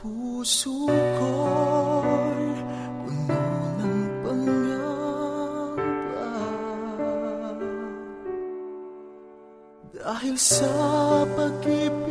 Puso ko'y puno ng. Dahil sa pag-ibig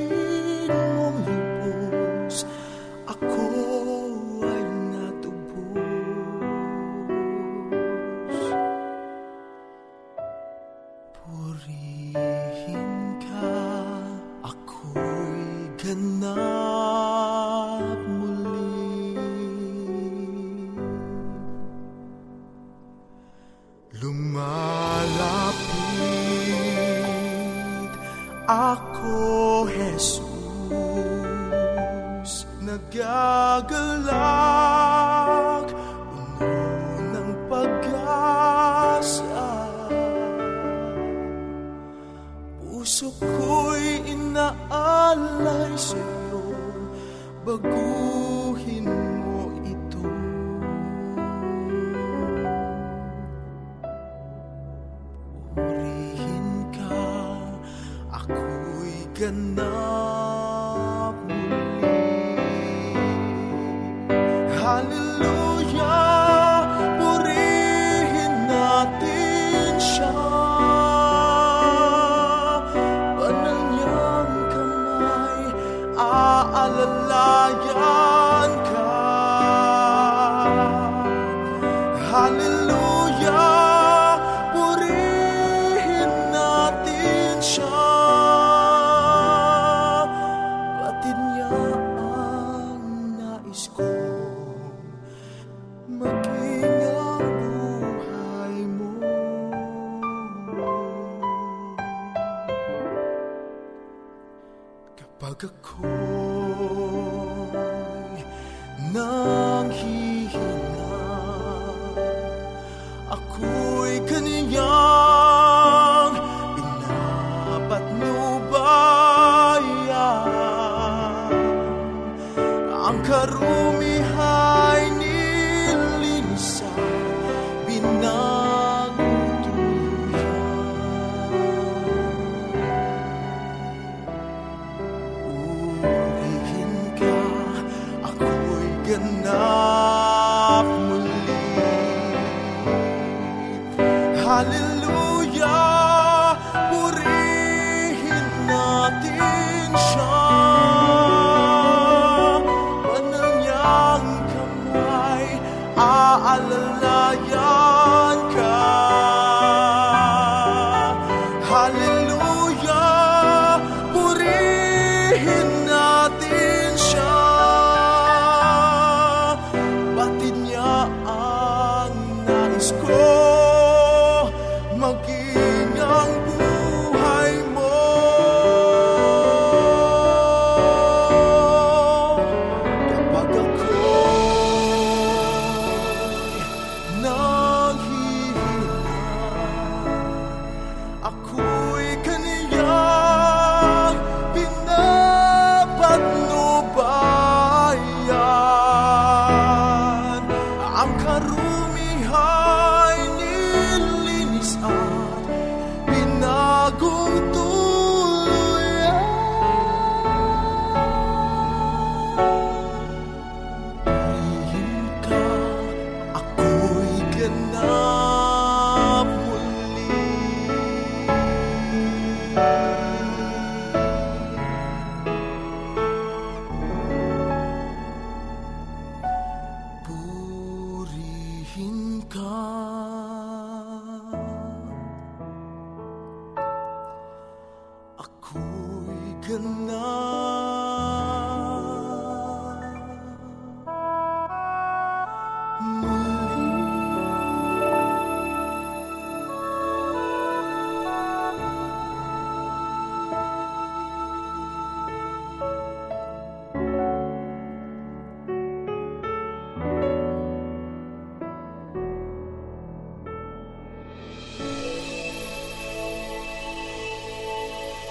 Puso ko'y inaalay sa'yo, baguhin mo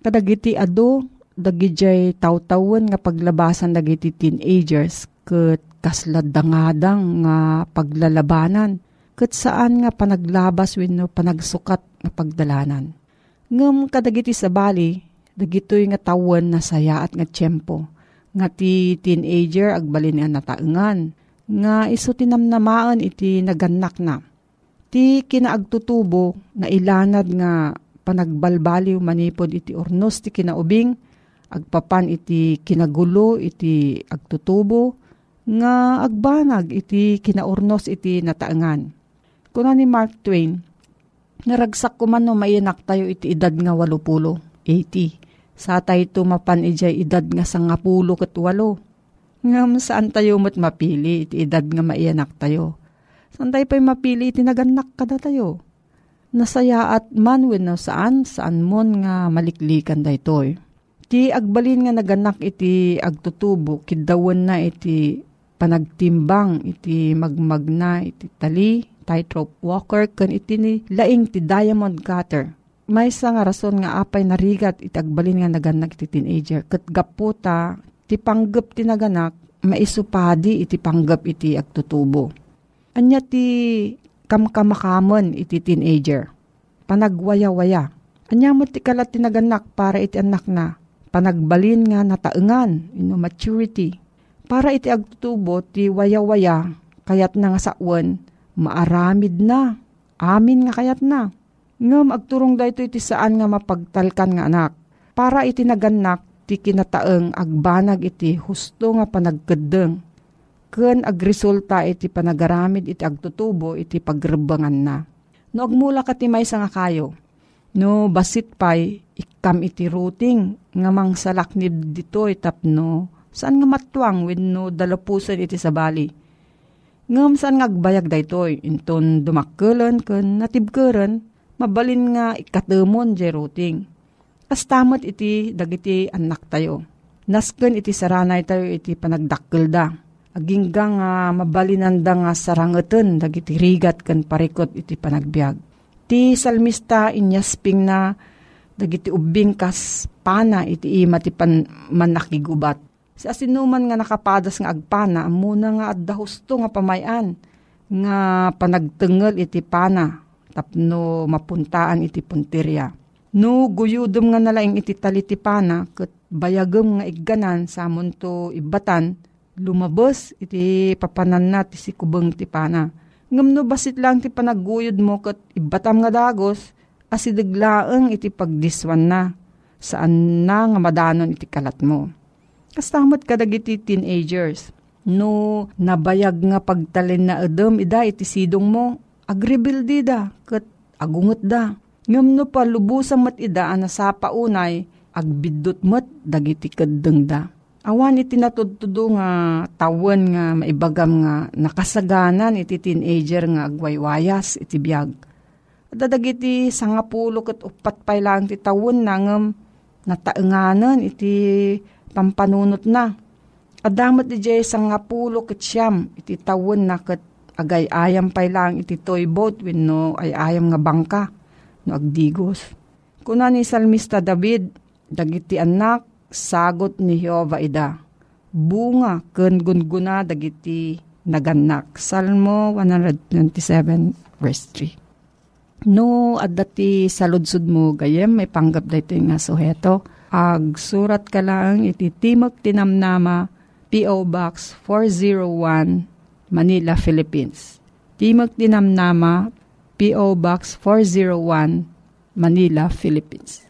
Kadagiti ado, dagijay tawtawan nga paglabasan dagiti teenagers ket kasladdangadang nga paglalabanan ket saan nga panaglabas wenno panagsukat nga pagdalanan. Ngem kadagiti sa bali, dagitoy nga tawen na saya at nga tiyempo nga ti teenager agbalin nga nataengan nga iso tinamnamaan iti naganak na. Ti kinaagtutubo nga ilanad nga panagbalbaliw manipod iti ornos ti kinaubing agpapan iti kinagulo iti agtutubo nga agbanag iti kinaurnos iti nataengan. Kuna ni Mark Twain, naragsak ko man no mayanak tayo iti edad nga walupulo, 80. Sa tayo tumapan ijay edad nga sangapulo kat walo. Ngam saan tayo mat mapili iti edad nga maiyanak tayo. Saan tayo pa'y mapili iti naganak kada tayo. Nasaya at man wenno saan, saan mon nga maliklikan daytoy. Ti agbalin nga naganak iti agtutubo, kidawan na iti panagtimbang, iti magmagna, iti tali, tightrope walker, kan iti ni laing ti diamond cutter. May isa nga rason nga apay narigat iti agbalin nga naganak iti teenager. Kat gaputa, ti panggap ti naganak, maisupadi iti panggap iti agtutubo. Anya ti kamkamakamon iti teenager. Panagwaya-waya. Anya mo ti kalat ti naganak para iti anak na. Panagbalin nga nataengan, ino maturity. Para iti agtutubo ti waya-waya, kayat na nga sawan, maaramid na. Amin nga kayat na. Ngam agturong dayto iti saan nga mapagtalkan nga anak. Para iti naganak ti kinataeng agbanag iti husto nga panagkedeng. Ken agresulta iti panagaramid iti agtutubo iti pagrebangan na. No agmula ka ti maysa nga kayo. No basit pay ikam iti routing nga mangsalaknib dito itapno saan nga matwang wenno dalapusan iti sabali. Ngam saan nga agbayag daytoy inton dumakkelan ken natibkeren mabalin nga ikatemon jay routing. Kastamot iti dagiti anak tayo. Nasken iti saranay tayo iti panagdakkel da. Agingga nga mabalinanda nga sarangeten dagiti rigat ken parikot iti panagbiag. Ti salmista inyasping na dagiti ubing kas pana iti ima ti manakigubat. Si asinuman nga nakapadas nga agpana amuna nga adda husto nga pamayan nga panagtengel iti pana tapno mapuntaan iti puntirya. No guyudom nga nalaing iti talitipana ket bayagem nga igganan sa to ibatan lumabos iti papanan na ti si kubeng ti pana. Ngam no basit lang ti panaguyod mo kat ibatam nga dagos asideglaeng iti pagdiswan na saan na nga madanon iti kalat mo. Kastamot kadag iti teenagers. No nabayag nga pagtalin na edem ida iti sidong mo, agribildi da, kat agungot da. Ngam no palubusan mat ida ana sa paunay, agbidot mat dagiti kadeng da Awan iti natudtudo nga tawen nga maibagam nga nakasaganan iti teenager nga agwaywayas iti biyag. Dadag iti sangapulo ket upat pay lang ti tawen nangem nataenganan iti pampanunot na. Adamat iti sangapulo ket siyam iti tawen na ket agay ayam pay lang iti toy boat wenno ay ayam nga bangka no agdigos. Kuna ni Salmista David, dagiti anak sagot ni Jehova ida. Bunga ken gunguna dagiti naganak. Salmo 127 verse 3. No, at dati saludsud mo gayem, may panggap dito nga suheto. Ag surat ka lang iti Timog Tinamnama, P.O. Box 401, Manila, Philippines. Timog Tinamnama, P.O. Box 401, Manila, Philippines.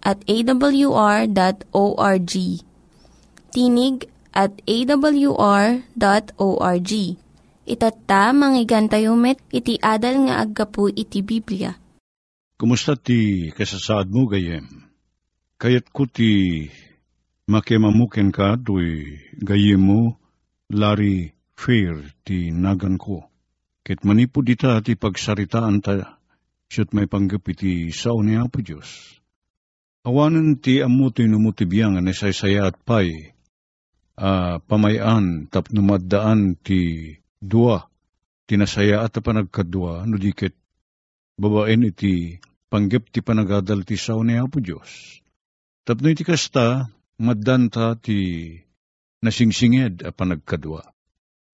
at awr.org. Tinig at awr.org. Itatta, manggigan tayo met, iti adal nga aggapu iti Biblia. Kumusta ti kasasaad mo gayem? Kayat ko ti makimamuken ka do'y gayem mo lari fair ti nagan ko. Ket manipo dita ti pagsaritaan ta, siyot may panggap iti sao ni Apo Diyos Awanan ti amutoy numutibiyang na saysaya at pay, uh, pamayan tap numaddaan ti dua, tinasaya at panagkadua, no dikit babaen iti panggap ti panagadal ti sao ni Apo Diyos. Tapno iti kasta, maddanta ti nasingsinged a panagkadua.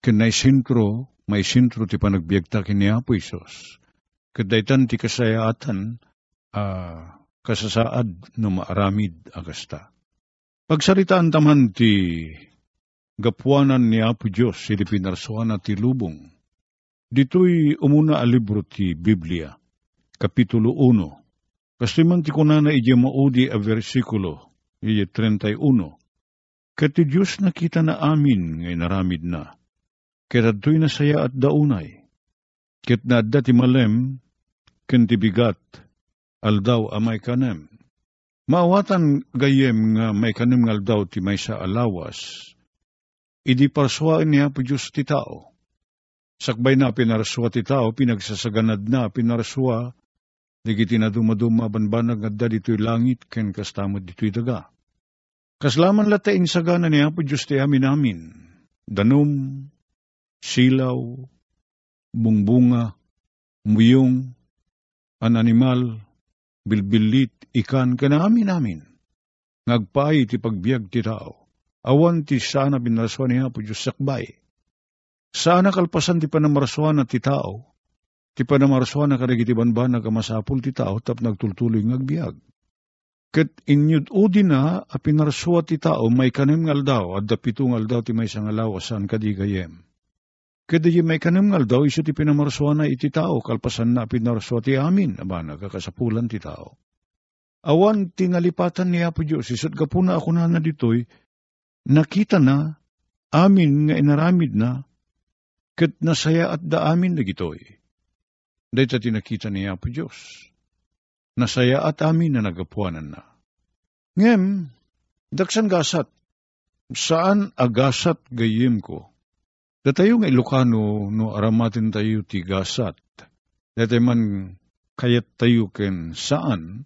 Kinay sintro, may sintro ti panagbiagta kini Apo Isos. Kadaytan ti kasayaatan, ah, uh, kasasaad no maaramid agasta. Pagsaritaan taman ti gapuanan ni Apo Diyos si pinarsuan ti lubong. Dito'y umuna a libro ti Biblia, Kapitulo 1. Kasi man ti kunana ije maudi a versikulo, ije 31. Kati Diyos nakita na amin ngay naramid na. Kaya to'y nasaya at daunay. Ket na ti malem, ken ti bigat, aldaw amay kanem. Maawatan gayem nga may kanem nga aldaw ti may sa alawas, idi parswain niya po Diyos ti tao. Sakbay na pinarswa ti tao, pinagsasaganad na pinarswa, digiti na dumaduma banbanag nga dito'y langit, ken kastamad dito'y daga. Kaslaman latain sagana niya po Diyos ti amin amin, danom, silaw, bungbunga, muyong, an animal, bilbilit ikan kanami namin. Ngagpay ti pagbiag ti tao. Awan ti sana binaraswan niya po Diyos sakbay. Sana kalpasan ti panamaraswan na ti tao. Ti panamaraswan na karigiti banban na kamasapul ti tao tap nagtultuloy ngagbiag. Ket inyud udi na a pinaraswa ti tao may kanem ngal daw at dapito ngal ti may sangalawasan kadigayem. Kada di may kanamngal daw, iso ti pinamarswa na iti tao, kalpasan na pinamarswa ti amin, aba nagkakasapulan ti tao. Awan tinalipatan ni Apo Diyos, isot ka po na ako na na ditoy, nakita na, amin nga inaramid na, Kat nasaya at daamin na gitoy. Dahil ta tinakita niya po Diyos. Nasaya at amin na nagapuanan na. Ngem, daksan gasat, saan agasat gayim ko? Datayo nga Ilocano no aramatin tayo ti gasat. Dati man kayat tayo ken saan,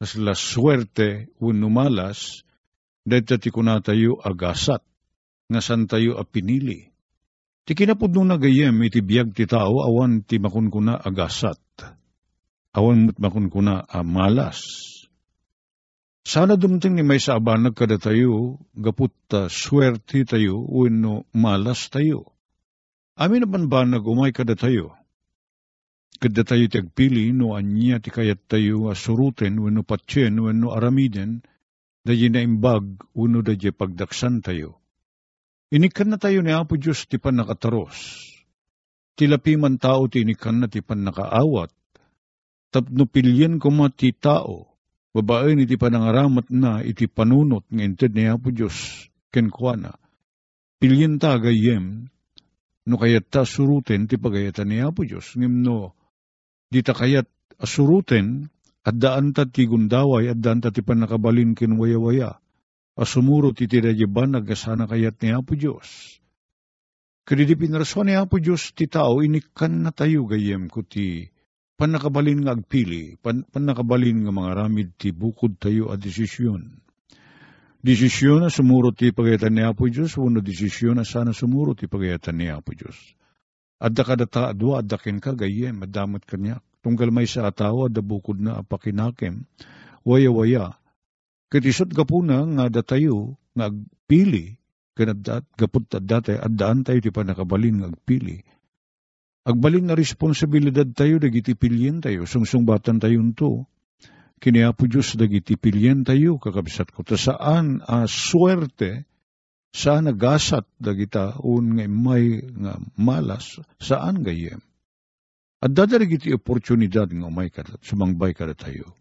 as la suerte uno malas, dahil ti kuna tayo agasat, nga san tayo apinili. Ti kinapod nung nagayem iti biyag ti tao, awan ti makunkuna agasat. Awan mo't makunkuna amalas. Sana dumting ni may saabanag kada tayo, gaput ta swerte tayo, uno malas tayo. Amin naman ba nagumay kada tayo? Kada tayo tagpili, no anya ti kayat tayo asuruten, wano patyen, wano aramiden, da na imbag, uno da pagdaksan tayo. Inikan na tayo ni Apo Diyos ti pan nakataros. Tilapi man tao ti inikan na ti pan nakaawat. Tapno pilyen ko ma ti tao. Babae ni ti panangaramat na iti panunot ng inted ni Apo Diyos kenkwana. Pilyen ta gayem no kayat ta suruten ti pagayatan ni Apo Diyos. Ngim no Di ta kayat asuruten, at daan ta ti gundaway, at daan ta ti panakabalin kinwaya-waya. Asumuro ti tirajiban, nagasana kayat ni Apo Diyos. Kadi di pinaraswan ni Apo Diyos ti tao, inikan na tayo gayem ko ti panakabalin nga agpili, pan, panakabalin nga mga ramid ti bukod tayo a desisyon. Desisyon na sumuro ti pagayatan ni Apo Diyos, wano desisyon na sana sumuro ti pagayatan ni Apo Diyos. Adda kadata adwa adda ken ka gayem adamat kanya. Tunggal may sa atawa adda bukod na apakinakem. Waya waya. Katisot gapuna nga datayo nga agpili kanadat gapot dati addaan tayo ti panakabalin nga agpili. Agbalin nga responsibilidad tayo dagiti pilyen tayo sungsungbatan tayo to. Kiniapo Diyos dagiti pilyen tayo kakabisat ko. Ta saan a swerte saan nagasat dagita un nga may nga malas saan gayem. At dadarag iti oportunidad nga umay kadat, sumangbay kadat tayo.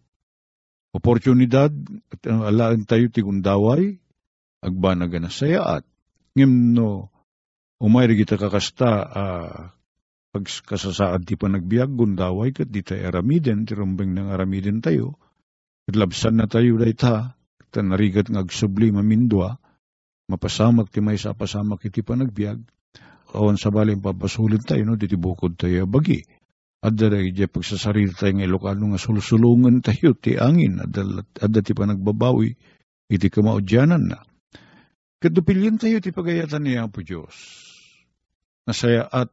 Oportunidad, uh, alaan tayo ti gundaway, agbanaga na sayaat. Ngem no, umay kita kakasta, uh, pag kasasaad ti panagbiag, gundaway kat di tayo aramiden, ti rumbeng ng aramiden tayo, labsan na tayo day ta, narigat ng agsubli mamindwa, mapasamak ti may sa pasamak iti panagbiag, awan sa baling papasulit tayo, no, diti bukod tayo bagi. At dara iti pagsasarili tayo ng Ilocano nga sulusulungan tayo ti angin, at ti panagbabawi, iti kamaudyanan na. Kadupilyan tayo ti pagayatan niya po Diyos. Nasaya at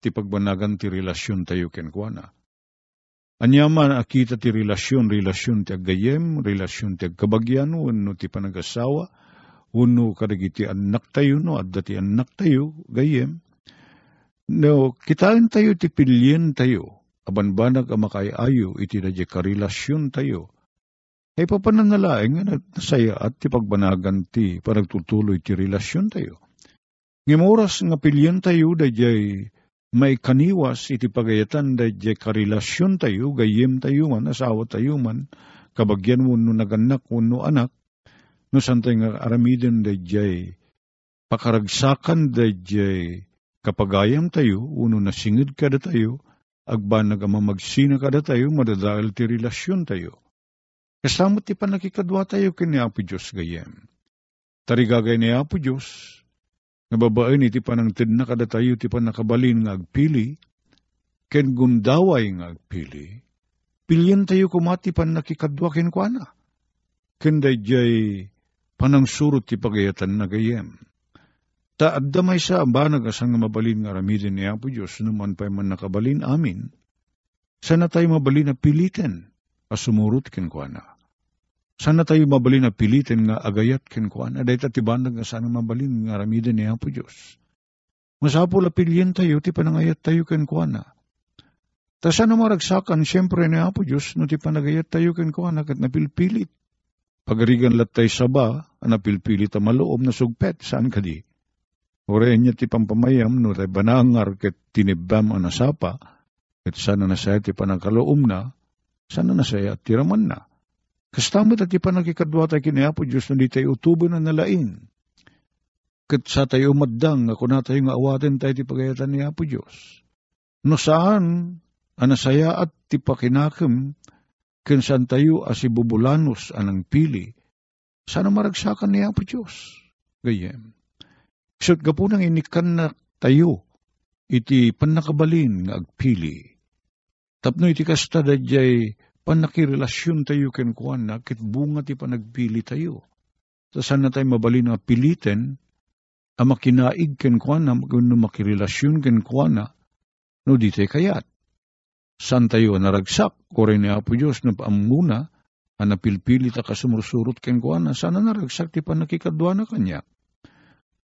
ti pagbanagan ti relasyon tayo kenkwana. Anyaman akita ti relasyon, relasyon ti agayem, relasyon ti agkabagyan, no ti panagasawa, uno kadagiti anak tayo no? At dati anak tayo gayem. No kitain tayo ti pilyen tayo. Abanbanag ang makayayo iti dadya karelasyon tayo. Ay papananalaing nga nasaya at ti pagbanagan ti panagtutuloy ti relasyon tayo. Ngimuras nga pilyen tayo dadyay may kaniwas iti pagayatan dadyay karelasyon tayo gayem tayo man asawa tayo man kabagyan mo no naganak no anak no santay nga aramiden dayjay pakaragsakan dayjay kapagayam tayo, uno na singid kada tayo, agbanag ama magsina kada tayo, madadahil ti relasyon tayo. Kasamot ti panakikadwa tayo kini Apo Diyos gayem. Tarigagay ni Apo Diyos, nga babae ni ti panangtid na kada ti panakabalin nga agpili, ken gundaway nga agpili, pilyan tayo kumati pan nakikadwa ken kuana. Ken dayjay panang surot ti pagayatan na gayem. Ta adda may sa abanag asang mabalin nga ramidin ni Apo Diyos naman pa man nakabalin amin. Sana tayo mabalin na pilitin asumurot ken kuana. Sana tayo mabalin na pilitin nga agayat ken kuana. Dahil tatibanag nga sana mabalin nga ramidin ni Apo Diyos. Masapo la pilyen tayo ti panangayat tayo ken kuana. Ta sana maragsakan siyempre ni Apo Diyos no ti panagayat tayo ken kuana kat napilpilit Pagarigan latay saba, anapilpili ta maloob na sugpet, saan ka di? Oren niya ti pampamayam, no tay banangar ket tinibam ang nasapa, ket sana na saya ti panangkaloom na, sana na saya at tiraman na. Kastamot at ti panagkikadwa tayo kinayapo Diyos na di tayo utubo na nalain. kat sa tayo umaddang, ako na tayo nga awaten tayo ti pagayatan ni Apo Diyos. No saan, anasaya at ti pakinakam, kinsan tayo as ibubulanos anang pili, sana maragsakan ni Apo Diyos. Gayem. Isot ka po nang inikan na tayo, iti panakabalin nga agpili. Tapno iti kasta dadyay panakirelasyon tayo ken kuan na kit bunga ti panagpili tayo. Sa sana tayo mabalin nga piliten, a makinaig ken kuana, no makirelasyon ken kuana, no di tayo kayat. San tayo naragsak, kore ni Apo Diyos, no paamuna, a napilpili ta kasumursurot ken kuana, sana naragsak ti panakikadwa na kanya.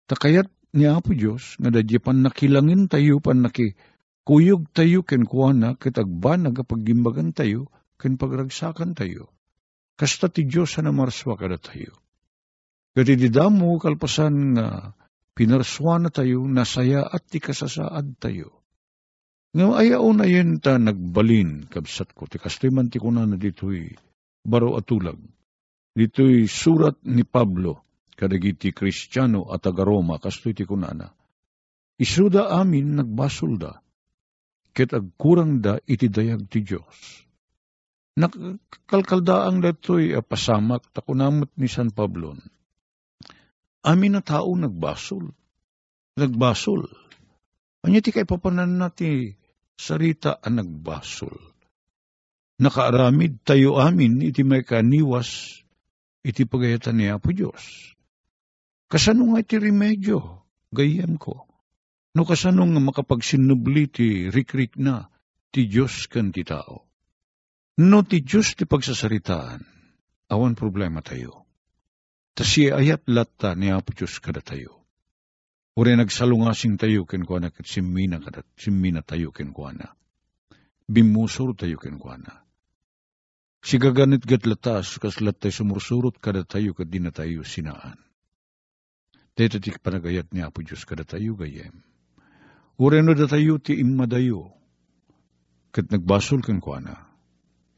Takayat ni Apo Diyos, nga dadya pan nakilangin tayo, pan nakikuyog tayo ken kuana, kitagba nagapagimbagan tayo, ken pagragsakan tayo. Kasta ti Diyos na marswa kada tayo. Kati di damo kalpasan nga pinarswa na tayo, nasaya at ti kasasaad tayo. Nga ayaw na yun ta nagbalin, kabsat ko, ti kastoy man ti kuna na dito'y baro at tulag. Dito'y surat ni Pablo, kadagiti Kristiyano at taga-Roma, kastoy ti kuna na. Isuda amin nagbasol da, ket agkurang da iti dayag ti Diyos. Nakalkalda ang dato'y pasamak, takunamot ni San Pablo, amin na tao nagbasol. Nagbasol. Anya ti kay papanan nati sarita ang nagbasol. Nakaaramid tayo amin iti may kaniwas iti pagayatan ni Apo Diyos. Kasano nga iti remedyo, gayem ko. No kasano nga makapagsinubli ti rikrik na ti Diyos kan ti tao. No ti Diyos ti pagsasaritaan, awan problema tayo Tasi ayat latta ni Apo Diyos kada tayo. Uri nagsalungasing tayo ken kuana kat simmina kada simmina tayo ken kuana. Bimusur tayo ken kuana. Sigaganit gat latas kas latay sumursurot kada tayo kat di na tayo sinaan. Dito ti panagayat ni Apo Diyos kada tayo gayem. Uri no da tayo ti imadayo. Kat nagbasol ken kuana.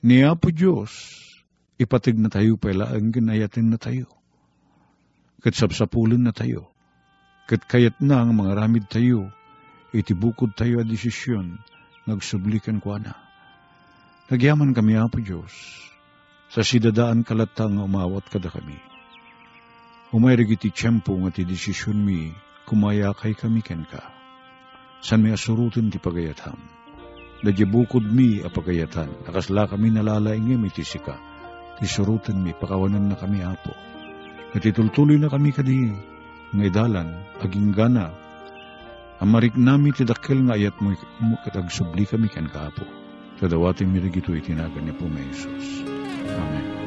Ni Apo Diyos, ipatig na tayo pala ang ginayatin na tayo kat sapsapulan na tayo. Kat kayat na ang mga ramid tayo, itibukod tayo a desisyon, nagsublikan ko na. Nagyaman kami, Apo Diyos, sa sidadaan kalatang umawat kada kami. Umayrig iti tiyempo nga ti desisyon mi, kumaya kay kami ken ka. San may asurutin ti pagayatam. Dadya bukod mi a pagayatan, nakasla kami nalalaingim iti sika. Ti surutin mi, pakawanan na kami, Apo Natitultuloy na kami kadi nga idalan, aging gana, amarik nami ti dakkel nga ayat mo, katagsubli kami kan kaapo. Tadawating mirigito itinagan niya po may Jesus. Amen.